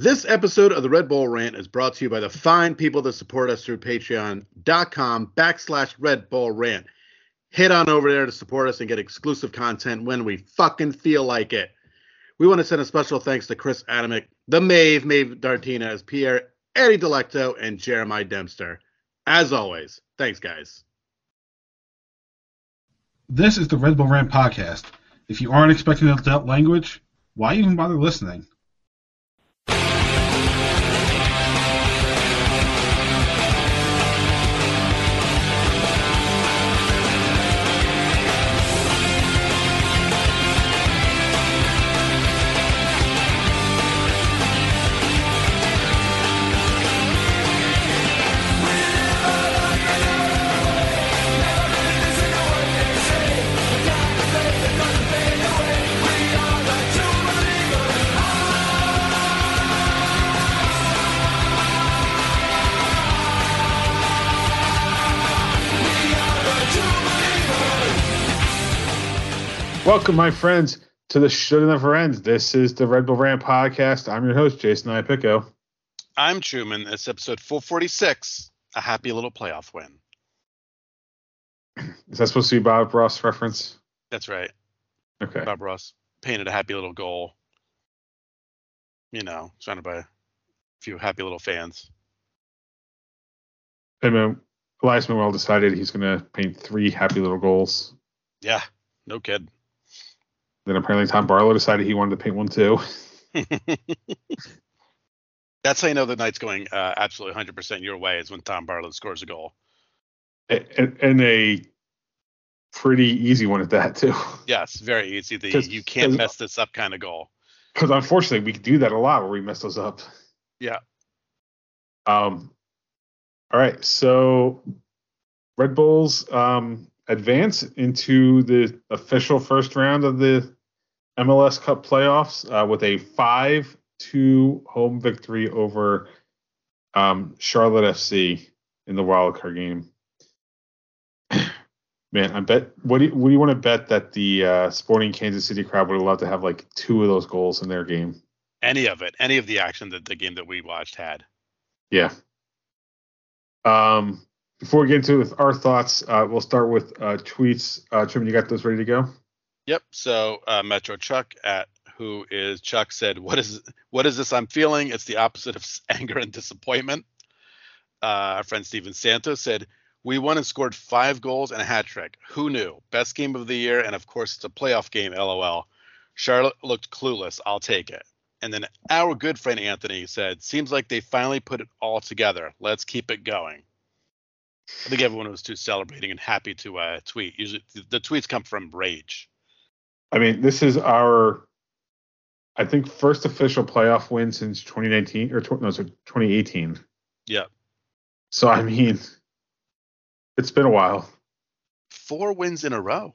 This episode of the Red Bull Rant is brought to you by the fine people that support us through patreon.com backslash Red Bull Rant. Head on over there to support us and get exclusive content when we fucking feel like it. We want to send a special thanks to Chris Adamick, the Mave, Mave Dartinez, Pierre, Eddie Delecto, and Jeremiah Dempster. As always, thanks, guys. This is the Red Bull Rant podcast. If you aren't expecting adult language, why even bother listening? Welcome, my friends, to the Should Never Ends. This is the Red Bull Rant podcast. I'm your host, Jason Iapicco. I'm Truman. It's episode 446, a happy little playoff win. Is that supposed to be Bob Ross reference? That's right. Okay. Bob Ross painted a happy little goal. You know, surrounded by a few happy little fans. And then Elias Manoel decided he's going to paint three happy little goals. Yeah, no kid. Then apparently Tom Barlow decided he wanted to paint one too. That's how you know the night's going uh, absolutely 100% your way is when Tom Barlow scores a goal. And, and a pretty easy one at that too. Yes, very easy. The you can't mess this up kind of goal. Because unfortunately, we do that a lot where we mess those up. Yeah. Um. All right, so Red Bulls um, advance into the official first round of the MLS Cup playoffs uh, with a 5 2 home victory over um, Charlotte FC in the wildcard game. Man, I bet. What do you, what do you want to bet that the uh, Sporting Kansas City crowd would love to have like two of those goals in their game? Any of it, any of the action that the game that we watched had. Yeah. Um, before we get into it with our thoughts, uh, we'll start with uh, tweets. Uh, Trim, you got those ready to go? Yep. So uh, Metro Chuck at who is Chuck said, "What is what is this I'm feeling? It's the opposite of anger and disappointment." Uh, our friend Steven Santos said, "We won and scored five goals and a hat trick. Who knew? Best game of the year, and of course it's a playoff game. LOL. Charlotte looked clueless. I'll take it." And then our good friend Anthony said, "Seems like they finally put it all together. Let's keep it going." I think everyone was too celebrating and happy to uh, tweet. Usually, the tweets come from rage. I mean, this is our, I think, first official playoff win since 2019 or no, so 2018. Yeah. So I mean, it's been a while. Four wins in a row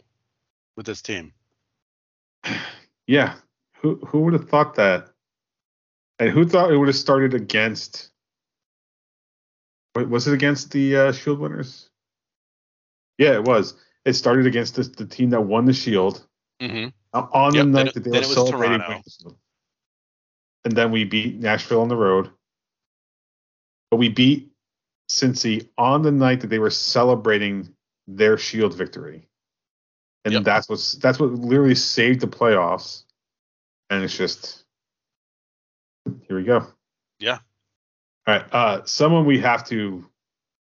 with this team. Yeah. Who who would have thought that? And who thought it would have started against? Was it against the uh, Shield winners? Yeah, it was. It started against the team that won the Shield Mm-hmm. On yep, the night that they were celebrating, and then we beat Nashville on the road. But we beat Cincy on the night that they were celebrating their Shield victory, and yep. that's what's that's what literally saved the playoffs. And it's just here we go. Yeah. All right. Uh, someone we have to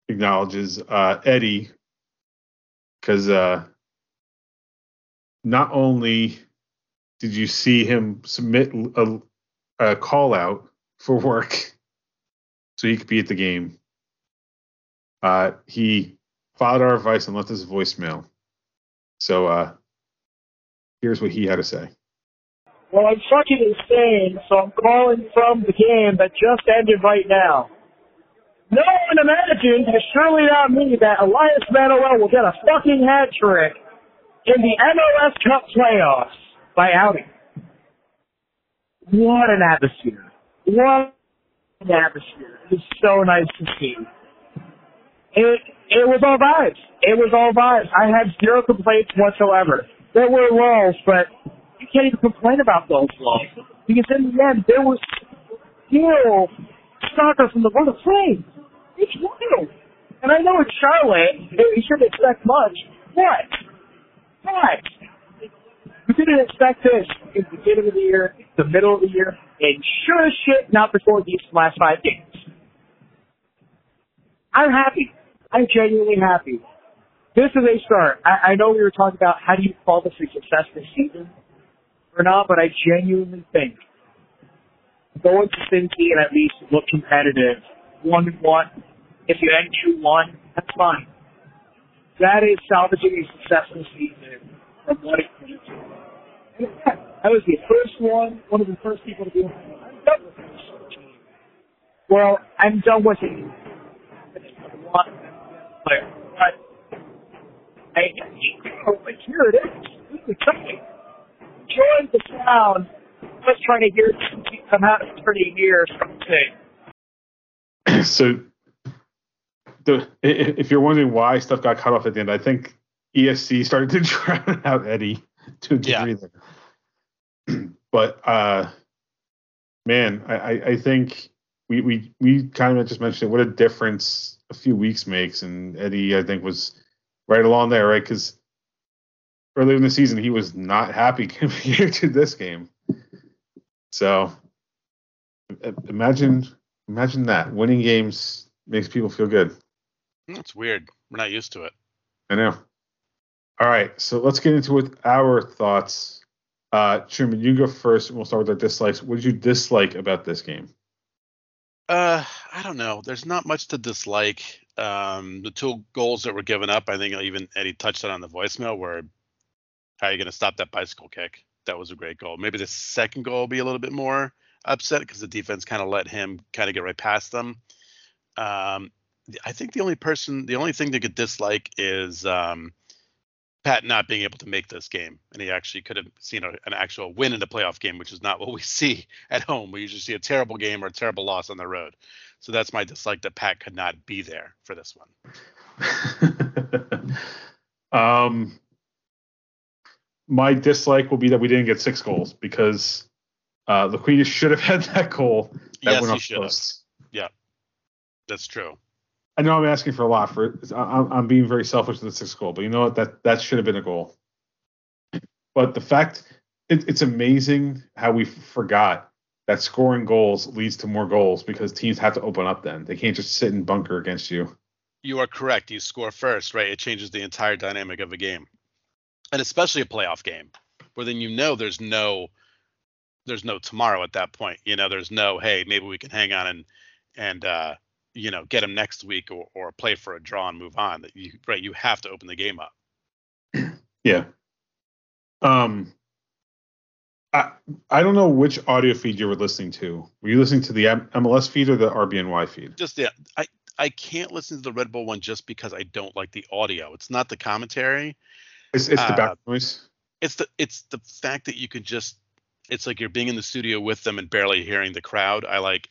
acknowledge is uh, Eddie, because uh, not only did you see him submit a, a call out for work so he could be at the game, uh, he followed our advice and left us a voicemail. So uh, here's what he had to say. Well, I'm fucking insane, so I'm calling from the game that just ended right now. No one imagined, and surely not me, that Elias Manoel will get a fucking hat trick in the MLS Cup playoffs by outing. What an atmosphere. What an atmosphere. It's so nice to see. It, it was all vibes. It was all vibes. I had zero complaints whatsoever. There were lulls, but you can't even complain about those lulls. Because in the end, there was steal soccer from the Florida Flames. It's wild. And I know it's Charlotte. You shouldn't expect much. What? What? We didn't expect this in the beginning of the year, the middle of the year, and sure as shit not before these last five games. I'm happy. I'm genuinely happy. This is a start. I, I know we were talking about how do you call this a success this season or not, but I genuinely think going to Cincy and at least look competitive, one one. If you end two one, that's fine. That is salvaging a successful season from what it could to. And again, I was the first one, one of the first people to be like, I'm done with this. Well, I'm done with it. But I, here it is. This is. Join the sound. Just trying to hear come out of pretty the so the if you're wondering why stuff got cut off at the end, I think ESC started to drown out Eddie to a degree Yeah. there. But uh man, I, I I think we we we kind of just mentioned it, what a difference a few weeks makes, and Eddie I think was right along there, right? Because earlier in the season he was not happy compared to this game. So imagine imagine that winning games makes people feel good. That's weird. We're not used to it. I know. All right, so let's get into with our thoughts. Uh, Truman, you go first. and We'll start with our dislikes. What did you dislike about this game? Uh, I don't know. There's not much to dislike. Um, the two goals that were given up, I think even Eddie touched on on the voicemail, were how are you going to stop that bicycle kick? That was a great goal. Maybe the second goal will be a little bit more upset because the defense kind of let him kind of get right past them. Um, I think the only person, the only thing they could dislike is um, Pat not being able to make this game, and he actually could have seen a, an actual win in the playoff game, which is not what we see at home. We usually see a terrible game or a terrible loss on the road. So that's my dislike that Pat could not be there for this one. um, my dislike will be that we didn't get six goals because uh, should have had that goal. That yes, went he should post. That's true. I know I'm asking for a lot for I'm, I'm being very selfish with the sixth goal, but you know what? That that should have been a goal. But the fact it, it's amazing how we forgot that scoring goals leads to more goals because teams have to open up. Then they can't just sit and bunker against you. You are correct. You score first, right? It changes the entire dynamic of a game, and especially a playoff game, where then you know there's no, there's no tomorrow at that point. You know, there's no, hey, maybe we can hang on and and uh, you know get them next week or or play for a draw and move on. That you right, you have to open the game up. Yeah. Um. I I don't know which audio feed you were listening to. Were you listening to the M- MLS feed or the RBNY feed? Just yeah, I I can't listen to the Red Bull one just because I don't like the audio. It's not the commentary. It's it's the Uh, back noise. it's the it's the fact that you can just it's like you're being in the studio with them and barely hearing the crowd. I like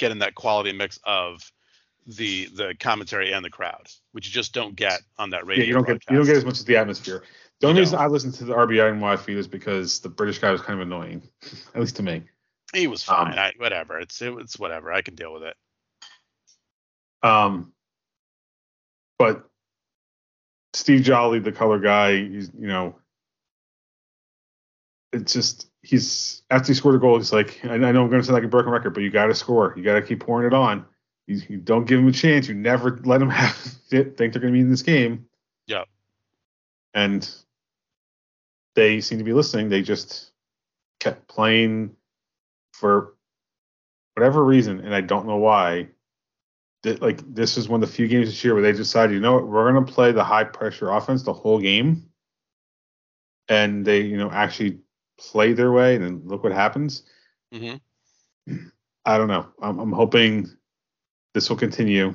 getting that quality mix of the the commentary and the crowd, which you just don't get on that radio. Yeah, you don't get you don't get as much as the atmosphere. The only You reason don't. I listened to the RBNY feed is because the British guy was kind of annoying, at least to me. He was um, fine. I, whatever. It's it, it's whatever. I can deal with it. Um, but Steve Jolley, the color guy, he's you know, it's just he's after he scored a goal, he's like, I, I know I'm going to sound like a broken record, but you got to score. You got to keep pouring it on. You, you don't give him a chance. You never let him have it, think they're going to be in this game. Yeah. And they seem to be listening. They just kept playing for whatever reason, and I don't know why that like this is one of the few games this year where they decided, you know what, we're going to play the high pressure offense the whole game, and they, you know, actually play their way, and then look what happens. hmm I don't know. I'm, I'm hoping this will continue.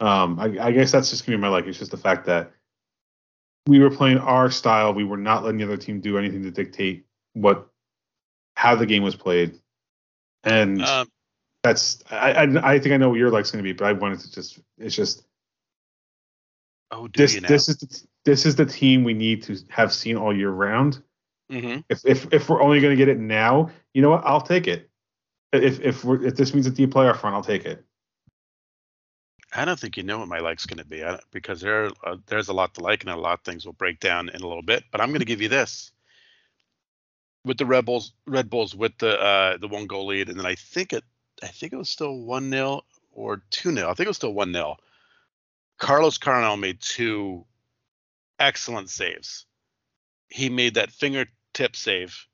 Um, I, I guess that's just gonna be my like. It's just the fact that we were playing our style. We were not letting the other team do anything to dictate what how the game was played, and Um, that's I, I I think I know what your like's gonna be, but I wanted to just it's just oh, do this this is the, this is the team we need to have seen all year round. Hmm If if if we're only gonna get it now, you know what? I'll take it. If if we're, if this means a deep playoff run, I'll take it. I don't think you know what my like's going to be I, because there uh, there's a lot to like and a lot of things will break down in a little bit. But I'm going to give you this with the Red Bulls, Red Bulls with the uh, the one goal lead, and then I think it I think it was still one 0 or two 0 I think it was still one 0 Carlos Coronel made two excellent saves. He made that fingertip save,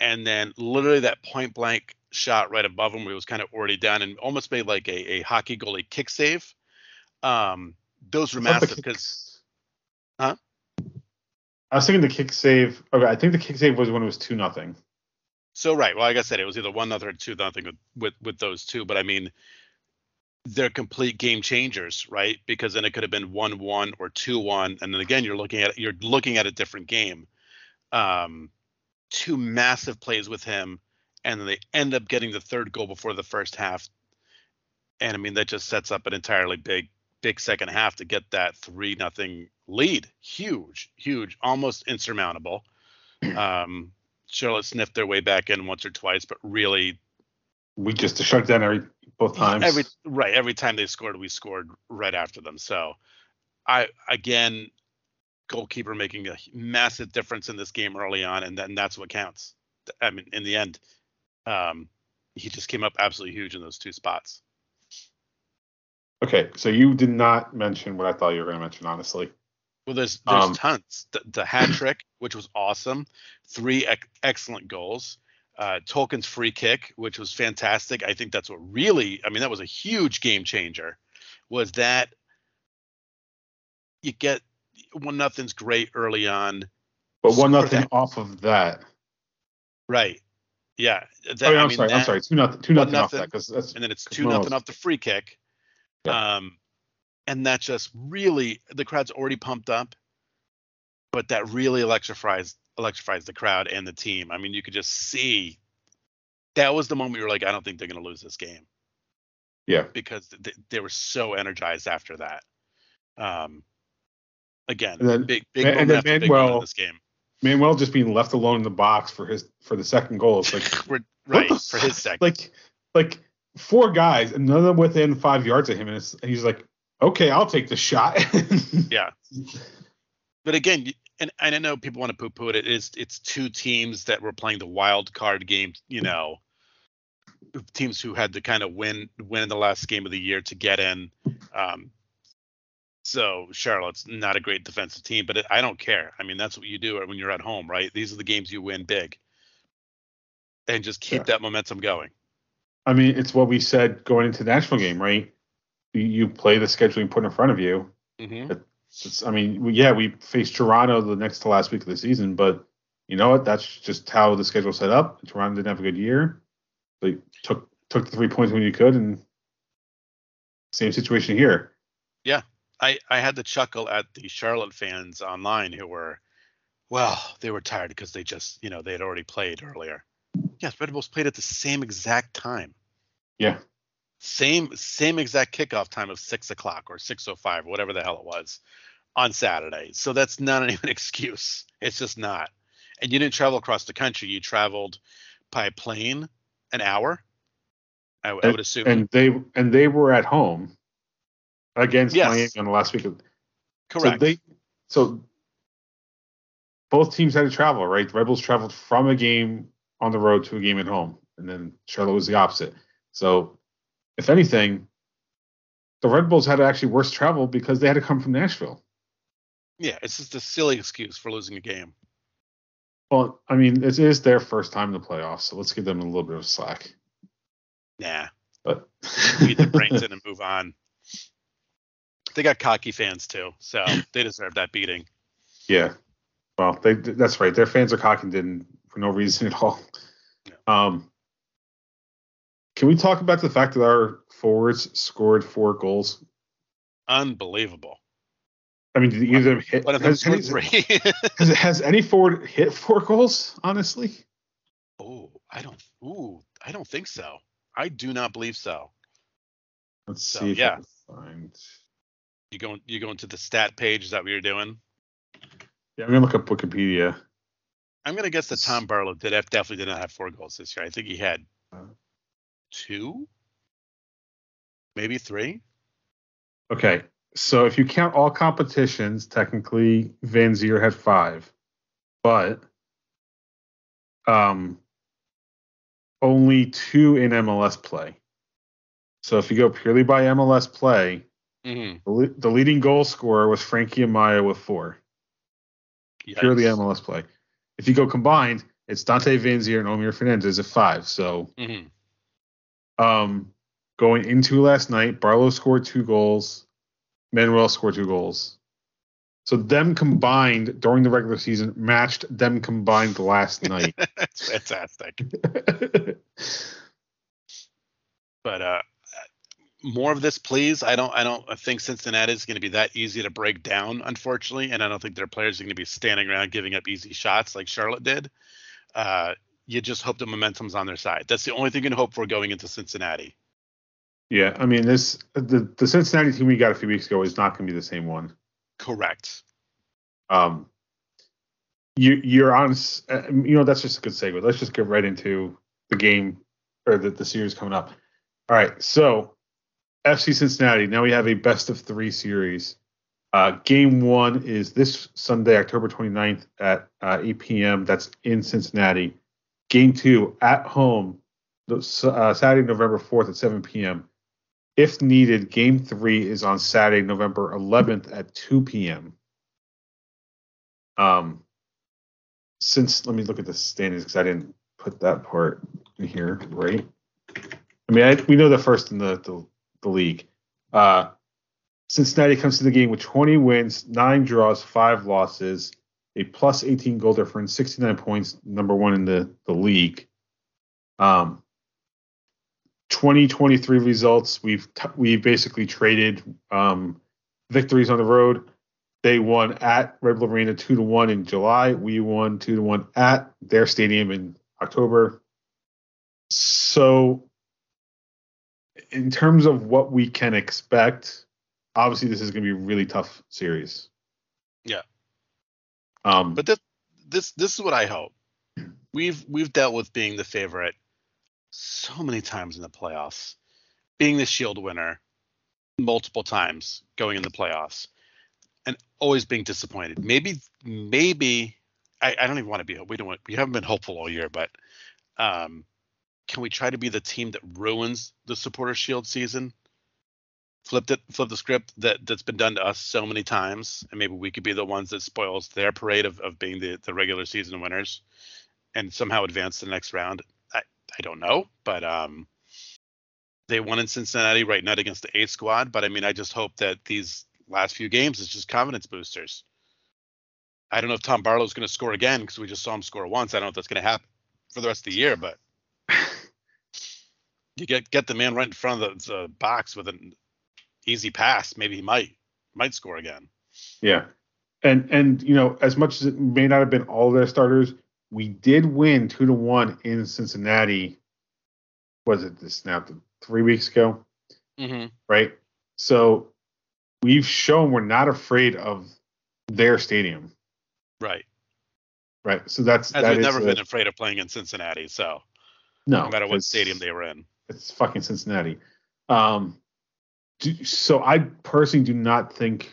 and then literally that point blank shot right above him where he was kind of already down and almost made like a, a hockey goalie kick save. Um, those were massive because, huh? I was thinking the kick save. Okay, I think the kick save was when it was two nothing. So right, well, like I said, it was either one nothing or two nothing with, with with those two. But I mean, they're complete game changers, right? Because then it could have been one one or two one, and then again, you're looking at you're looking at a different game. Um, two massive plays with him and they end up getting the third goal before the first half. And I mean that just sets up an entirely big, big second half to get that three nothing lead. Huge, huge, almost insurmountable. Um, Charlotte sniffed their way back in once or twice, but really, we just shut down every both times. Every right, every time they scored, we scored right after them. So, I again, goalkeeper making a massive difference in this game early on, and then that's what counts. I mean, in the end, um, he just came up absolutely huge in those two spots. Okay, so you did not mention what I thought you were going to mention, honestly. Well, there's there's um, tons. The, the hat trick, which was awesome, three ec- excellent goals. Uh, Tolkin's free kick, which was fantastic. I think that's what really, I mean, that was a huge game changer. Was that you get one nothing's great early on, but one nothing off of that, right? Yeah. That, oh, yeah, I'm I mean, sorry. That, I'm sorry. Two nothing. Two nothing, nothing off that because and then it's two nothing off the free kick. Yeah. Um, and that just really the crowd's already pumped up, but that really electrifies electrifies the crowd and the team. I mean, you could just see that was the moment you were like, I don't think they're going to lose this game. Yeah. Because they, they were so energized after that. Um, again, and then, big big and then Manoel, in this game. Manoel just being left alone in the box for his for the second goal. It's like right for his second. Like like four guys and none of them within five yards of him, and, and he's like, okay, I'll take the shot. yeah. But again, and, and I know people want to poo-poo it. It is it's two teams that were playing the wild card game. You know, teams who had to kind of win win in the last game of the year to get in. Um, so Charlotte's not a great defensive team, but it, I don't care. I mean, that's what you do when you're at home, right? These are the games you win big, and just keep yeah. that momentum going. I mean, it's what we said going into the national game, right? You, you play the scheduling put in front of you. Mm-hmm. It's, I mean, yeah, we faced Toronto the next to last week of the season, but you know what? That's just how the schedule set up. Toronto didn't have a good year. They took took the three points when you could, and same situation here. Yeah, I I had to chuckle at the Charlotte fans online who were, well, they were tired because they just you know they had already played earlier. Yes, Red Bulls played at the same exact time. Yeah. Same same exact kickoff time of six o'clock or six o five, whatever the hell it was, on Saturday. So that's not even an excuse. It's just not. And you didn't travel across the country. You traveled by plane an hour. I, I would assume. And they and they were at home against yes. Miami on the last week. Of, Correct. So they so both teams had to travel, right? The Rebels traveled from a game on the road to a game at home, and then Charlotte was the opposite. So, if anything, the Red Bulls had actually worse travel because they had to come from Nashville. Yeah, it's just a silly excuse for losing a game. Well, I mean, it is their first time in the playoffs, so let's give them a little bit of slack. Nah. But beat the brains in and move on. They got cocky fans too, so they deserve that beating. Yeah. Well, they that's right. Their fans are cocky didn't for no reason at all. Yeah. Um, can we talk about the fact that our forwards scored four goals? Unbelievable. I mean, did either of them hit? One of them has, any, three. has, has any forward hit four goals? Honestly. Oh, I don't. Ooh, I don't think so. I do not believe so. Let's so, see. yeah. find. You going you going to the stat page? Is that what you're doing? Yeah, I'm gonna look up Wikipedia. I'm gonna guess that Tom Barlow did have, definitely did not have four goals this year. I think he had two, maybe three. Okay, so if you count all competitions, technically Vanzeir had five, but um, only two in MLS play. So if you go purely by MLS play, Mm-hmm. the, le- the leading goal scorer was Frankie Amaya with four. Purely MLS play. If you go combined, it's Dante Vanzeir and Omir Fernandez at five. So hmm um, going into last night, Barlow scored two goals, Manoel scored two goals. So them combined during the regular season matched them combined last night. That's fantastic. But uh, more of this, please. I don't. I don't think Cincinnati is going to be that easy to break down, unfortunately, and I don't think their players are going to be standing around giving up easy shots like Charlotte did. Uh, you just hope the momentum's on their side. That's the only thing you can hope for going into Cincinnati. yeah, I mean this the the Cincinnati team we got a few weeks ago is not going to be the same one. Correct. Um, you you're on. uh, You know that's just a good segue. Let's just get right into the game or the the series coming up. All right, so FC Cincinnati. Now we have a best of three series. Uh, game one is this Sunday, October 29th at uh, 8 p.m. That's in Cincinnati. Game two at home, uh, Saturday, November 4th at 7 p.m. If needed, game three is on Saturday, November 11th at 2 p.m. Um, since let me look at the standings because I didn't put that part in here, right? I mean, I, we know the first and the the, the league. Uh, Cincinnati comes to the game with 20 wins, nine draws, five losses, a plus 18 goal difference, 69 points, number one in the the league. Um, 2023 results. We've t- we basically traded um, victories on the road. They won at Red Bull Arena two to one in July. We won two to one at their stadium in October. So, in terms of what we can expect, obviously this is going to be a really tough series. Yeah. Um, But this this this is what I hope. We've we've dealt with being the favorite so many times in the playoffs, being the Shield winner multiple times going in the playoffs, and always being disappointed. Maybe maybe I, I don't even want to be we don't want, we haven't been hopeful all year, but um, can we try to be the team that ruins the supporter shield season? Flipped it, flip the script that that's been done to us so many times, and maybe we could be the ones that spoils their parade of, of being the, the regular season winners, and somehow advance to the next round. I I don't know, but um, they won in Cincinnati right now against the A squad. But I mean, I just hope that these last few games is just confidence boosters. I don't know if Tom Barlow's going to score again because we just saw him score once. I don't know if that's going to happen for the rest of the year, but you get get the man right in front of the, the box with an easy pass, maybe he might might score again. Yeah. And and you know, as much as it may not have been all their starters, we did win two to one in Cincinnati. Was it this now three weeks ago? Mm-hmm. Right. So we've shown we're not afraid of their stadium. Right. Right. So that's As that we've never a- been afraid of playing in Cincinnati, so no, no matter what stadium they were in. It's fucking Cincinnati. Um. do- So I personally do not think,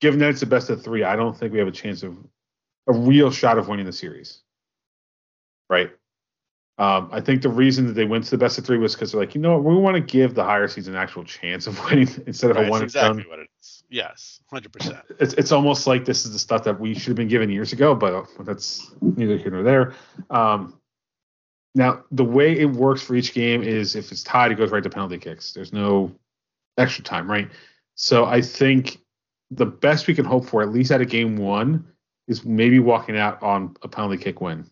given that it's the best of three, I don't think we have a chance of a real shot of winning the series. Right. Um, I think the reason that they went to the best of three was because they're like, you know what, we want to give the higher seeds an actual chance of winning instead of Right, a one that's and done. exactly what it is. Yes, hundred percent. It's it's almost like this is the stuff that we should have been given years ago, but that's neither here nor there. Um, now the way it works for each game is if it's tied, it goes right to penalty kicks. There's no extra time, right? So I think the best we can hope for, at least out of game one, is maybe walking out on a penalty kick win,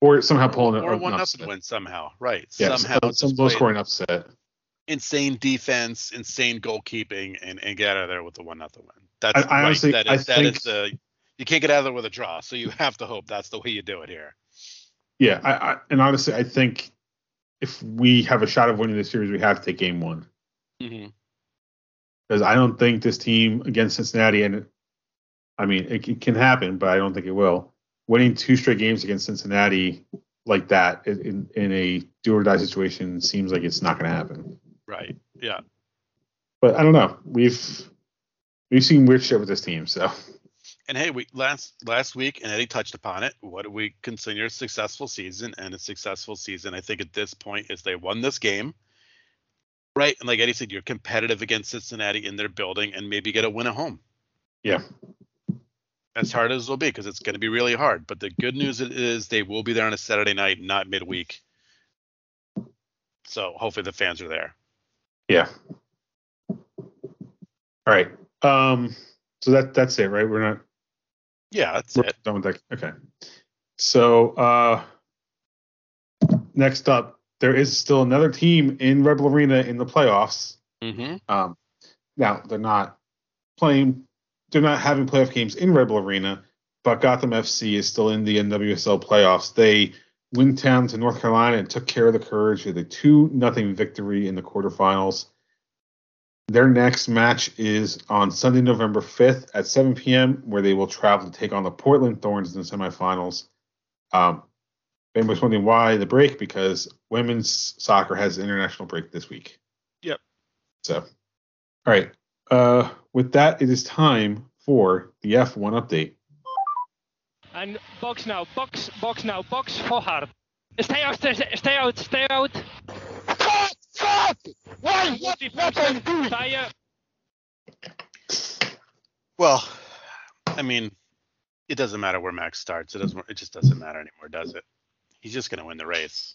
or somehow pulling it or an one upset. nothing win somehow. Right. Yeah, somehow some, some low scoring upset. insane defense, insane goalkeeping, and, and get out of there with the one nothing win. That's I- I right. honestly- that I is, that is think- the you can't get out of there with a draw, so you have to hope that's the way you do it here. Yeah, I, I and honestly, I think if we have a shot of winning this series, we have to take game one. Mm-hmm. because I don't think this team against Cincinnati, and I mean, it, it can happen, but I don't think it will. Winning two straight games against Cincinnati like that in in a do or die situation seems like it's not going to happen. Right. Yeah. But I don't know. We've we've seen weird shit with this team, so. And hey, we last last week, and Eddie touched upon it. What do we consider a successful season? And a successful season, I think, at this point, is they won this game, right? And like Eddie said, you're competitive against Cincinnati in their building, and maybe get a win at home. Yeah. As hard as it will be, because it's going to be really hard. But the good news is they will be there on a Saturday night, not midweek. So hopefully the fans are there. Yeah. All right. Um. So that that's it, right? We're not Yeah, that's we're it. done with that. Okay. So uh, next up, there is still another team in Red Bull Arena in the playoffs. Mm-hmm. Um, now they're not playing, they're not having playoff games in Red Bull Arena, but Gotham FC is still in the NWSL playoffs. They went down to North Carolina and took care of the Courage with a two nothing victory in the quarterfinals. Their next match is on Sunday, November 5th at 7 p.m., where they will travel to take on the Portland Thorns in the semifinals. Um, anybody's wondering why the break? Because women's soccer has an international break this week. Yep. So, all right. Uh, with that, it is time for the F1 update. And box now, box, box now, box for hard. Stay out, stay, stay out, stay out. God! Why? What, what are doing? Tire. Well, I mean, it doesn't matter where Max starts. It doesn't. It just doesn't matter anymore, does it? He's just gonna win the race.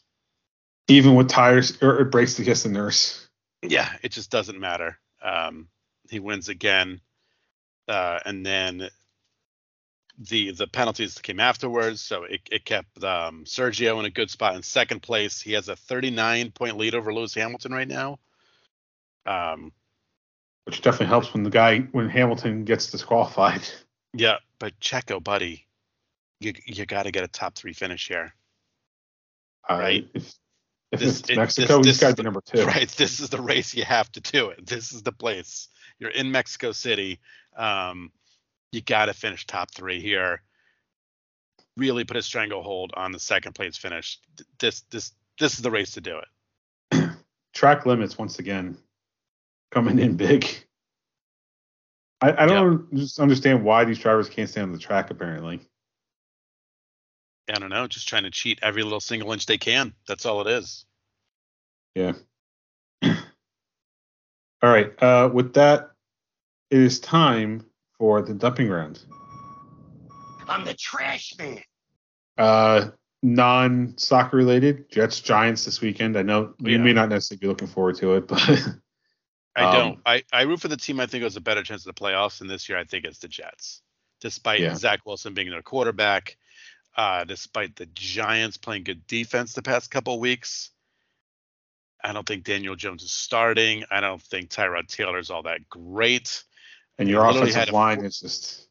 Even with tires or it breaks to kiss the nurse. Yeah, it just doesn't matter. Um, he wins again, uh, and then the the penalties that came afterwards, so it, it kept um, Sergio in a good spot in second place. He has a 39 point lead over Lewis Hamilton right now. Um, Which definitely helps when the guy when Hamilton gets disqualified. yeah, but Checo, buddy, you you got to get a top three finish here. Uh, If, if This- it's it- Mexico, this- he's this got is to be number two. Right. This is the race you have to do it. This is the place. You're in Mexico City. Um, you got to finish top three here. Really put a stranglehold on the second place finish. This this this is the race to do it. Track limits once again coming in big. I, I don't just understand why these drivers can't stay on the track. Apparently, I don't know. Just trying to cheat every little single inch they can. That's all it is. yeah. All right. Uh, with that, it is time for the dumping ground. I'm the trash man. Uh, non-soccer related, Jets Giants this weekend. I know you Yeah. may not necessarily be looking forward to it, but I Um, don't. I, I root for the team I think has a better chance of the playoffs, and this year I think it's the Jets. Despite Yeah. Zach Wilson being their quarterback, uh, despite the Giants playing good defense the past couple of weeks, I don't think Daniel Jones is starting. I don't think Tyrod Taylor is all that great. And your They offensive a line four- is just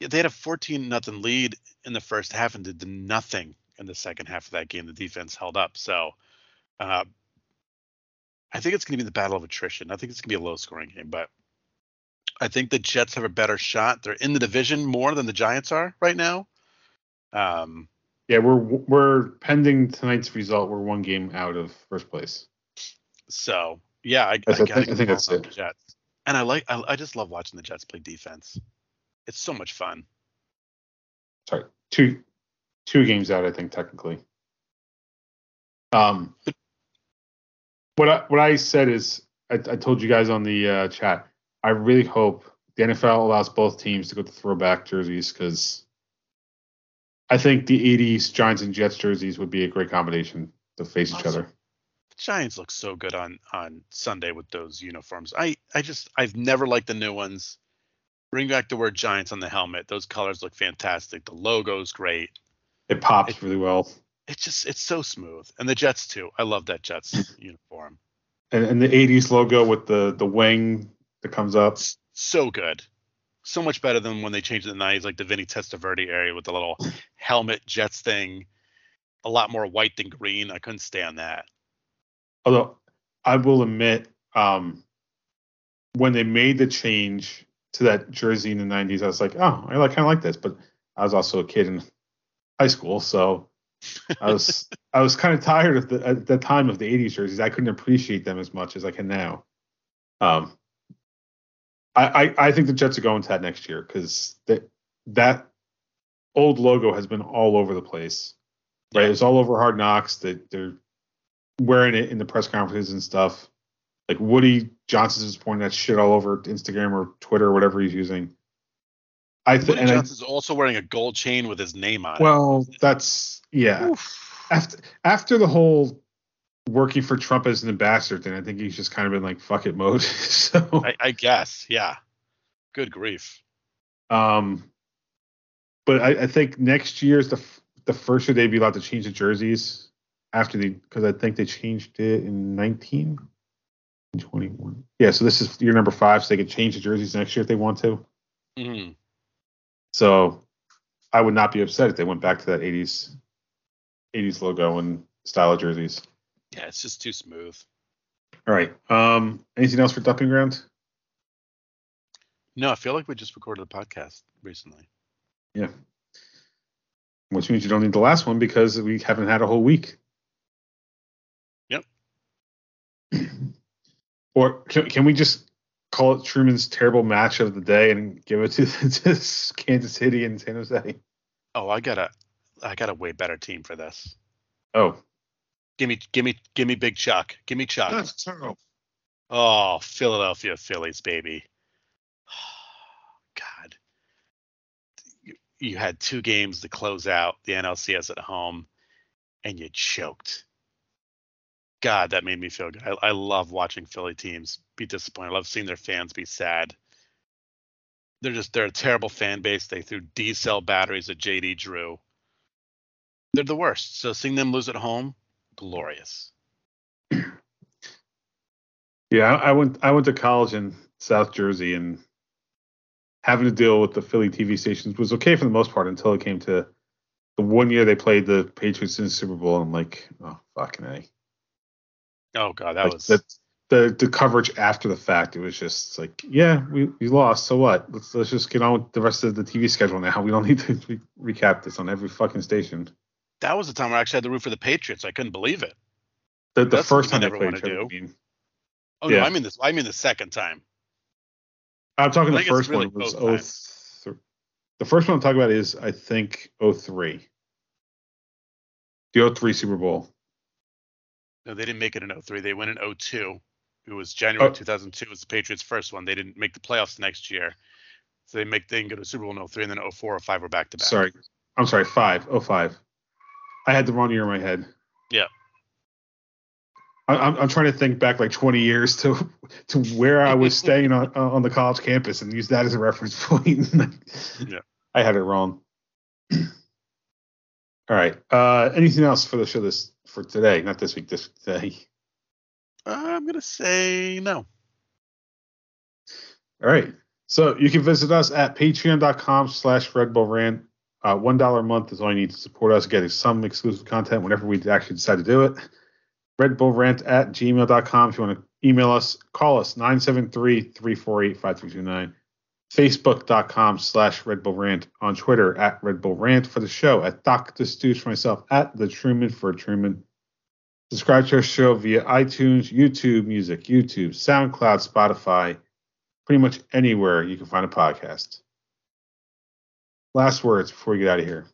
Yeah, They had a 14 nothing lead in the first half and did nothing in the second half of that game. The defense held up. So uh, I think it's going to be the battle of attrition. I think it's going to be a low scoring game, but I think the Jets have a better shot. They're in the division more than the Giants are right now. Um, yeah. We're we're pending tonight's result. We're one game out of first place. so yeah, I, I, I think- I think that's it. Jets. And I like, I, I just love watching the Jets play defense. It's so much fun. Sorry, two two games out. I think technically. Um, what I what I said is I, I told you guys on the uh, chat. I really hope the NFL allows both teams to go to throwback jerseys because I think the '80s Giants and Jets jerseys would be a great combination to face each other. Giants look so good on on Sunday with those uniforms. I I just I've never liked the new ones. Bring back the word Giants on the helmet. Those colors look fantastic. The logo's great. It pops It- really well, It's just it's so smooth. And the Jets too. I love that Jets uniform. and, and the '80s logo with the the wing that comes up. It's so good. So much better than when they changed it in the 90s, like the Vinny Testaverde area with the little helmet Jets thing. A lot more white than green. I couldn't stand that. Although I will admit, um, when they made the change to that jersey in the '90s, I was like, oh, I like kind of like this. But I was also a kid in high school, so I was I was kind of tired of the at the time of the '80s jerseys. I couldn't appreciate them as much as I can now. Um, I I, I think the Jets are going to that next year because that that old logo has been all over the place. Right, Yeah. it's all over Hard Knocks. That they're wearing it in the press conferences and stuff. Like Woody Johnson is pointing that shit all over Instagram or Twitter or whatever he's using. I think, Woody and I, Johnson's also wearing a gold chain with his name on it. well, that's yeah. After after the whole working for Trump as an ambassador thing, I think he's just kind of been like fuck it mode. so, I, I guess, yeah. Good grief. um, but I, I think next year is the f- the first year they'd be allowed to change the jerseys after the because I think they changed it in 19, 21. Yeah, so this is year number five, so they could change the jerseys next year if they want to. Mhm. So I would not be upset if they went back to that 80s 80s logo and style of jerseys. Yeah, it's just too smooth. All right. Um, anything else for dumping ground? No, I feel like we just recorded a podcast recently. Yeah. Which means you don't need the last one because we haven't had a whole week. Or can, can we just call it Truman's terrible match of the day and give it to, to Kansas City and San Jose? Oh, I got a I got a way better team for this. Oh, Give me give me give me Big Chuck. Give me Chuck. that's terrible. Oh, Philadelphia Phillies, baby. God. You, you had two games to close out the NLCS at home, and you choked. God, that made me feel good. I, I love watching Philly teams be disappointed. I love seeing their fans be sad. They're just they're a terrible fan base. They threw D cell batteries at JD Drew. They're the worst. So seeing them lose at home, glorious. Yeah, I went I went to college in South Jersey and having to deal with the Philly TV stations was okay for the most part until it came to the one year they played the Patriots in the Super Bowl. I'm like, oh fucking a. Oh God, that Like, was the, the the coverage after the fact. It was just like, yeah, we, we lost. So what? Let's let's just get on with the rest of the TV schedule now. We don't need to re- recap this on every fucking station. that was the time where I actually had to root for the Patriots. I couldn't believe it. The, the first time never played do. I Oh Yeah. no, I mean this. I mean the second time. I'm talking the first really one was oh th- the first one I'm talking about is I think 03. The 03 Super Bowl. No, they didn't make it in 03. They went in 02. It was January Oh. 2002 was the Patriots' first one. They didn't make the playoffs the next year. So they make they didn't go to Super Bowl in 03 and then 04 or 5 were back to back. Sorry. I'm sorry, 5. 05. I had the wrong year in my head. Yeah. I, I'm, I'm trying to think back like 20 years to to where I was staying on on the college campus and use that as a reference point. Yeah. I had it wrong. All right. Uh, anything else for the show this for today? Not this week. This today. Uh, I'm gonna say no. All right. So you can visit us at patreon.com slash Red Bull Rant. Uh, One dollar a month is all you need to support us getting some exclusive content whenever we actually decide to do it. Red Bull Rant at gmail.com if you want to email us, call us 973-348-5329. Facebook.com slash Red Bull Rant. On Twitter at Red Bull Rant for the show. At Dr. Stooge for myself. At The Truman for Truman. Subscribe to our show via iTunes, YouTube Music, YouTube, SoundCloud, Spotify, pretty much anywhere you can find a podcast. Last words before we get out of here.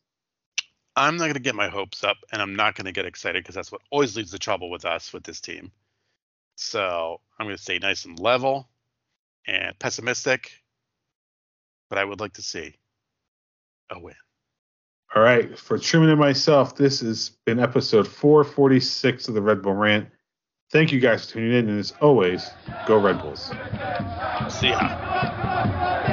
I'm not gonna get my hopes up, and I'm not gonna get excited because that's what always leads to trouble with us with this team. So I'm gonna stay nice and level and pessimistic, but I would like to see a win. All right, for Truman and myself, this has been episode 446 of the Red Bull Rant. Thank you guys for tuning in, and as always, go Red Bulls. See ya.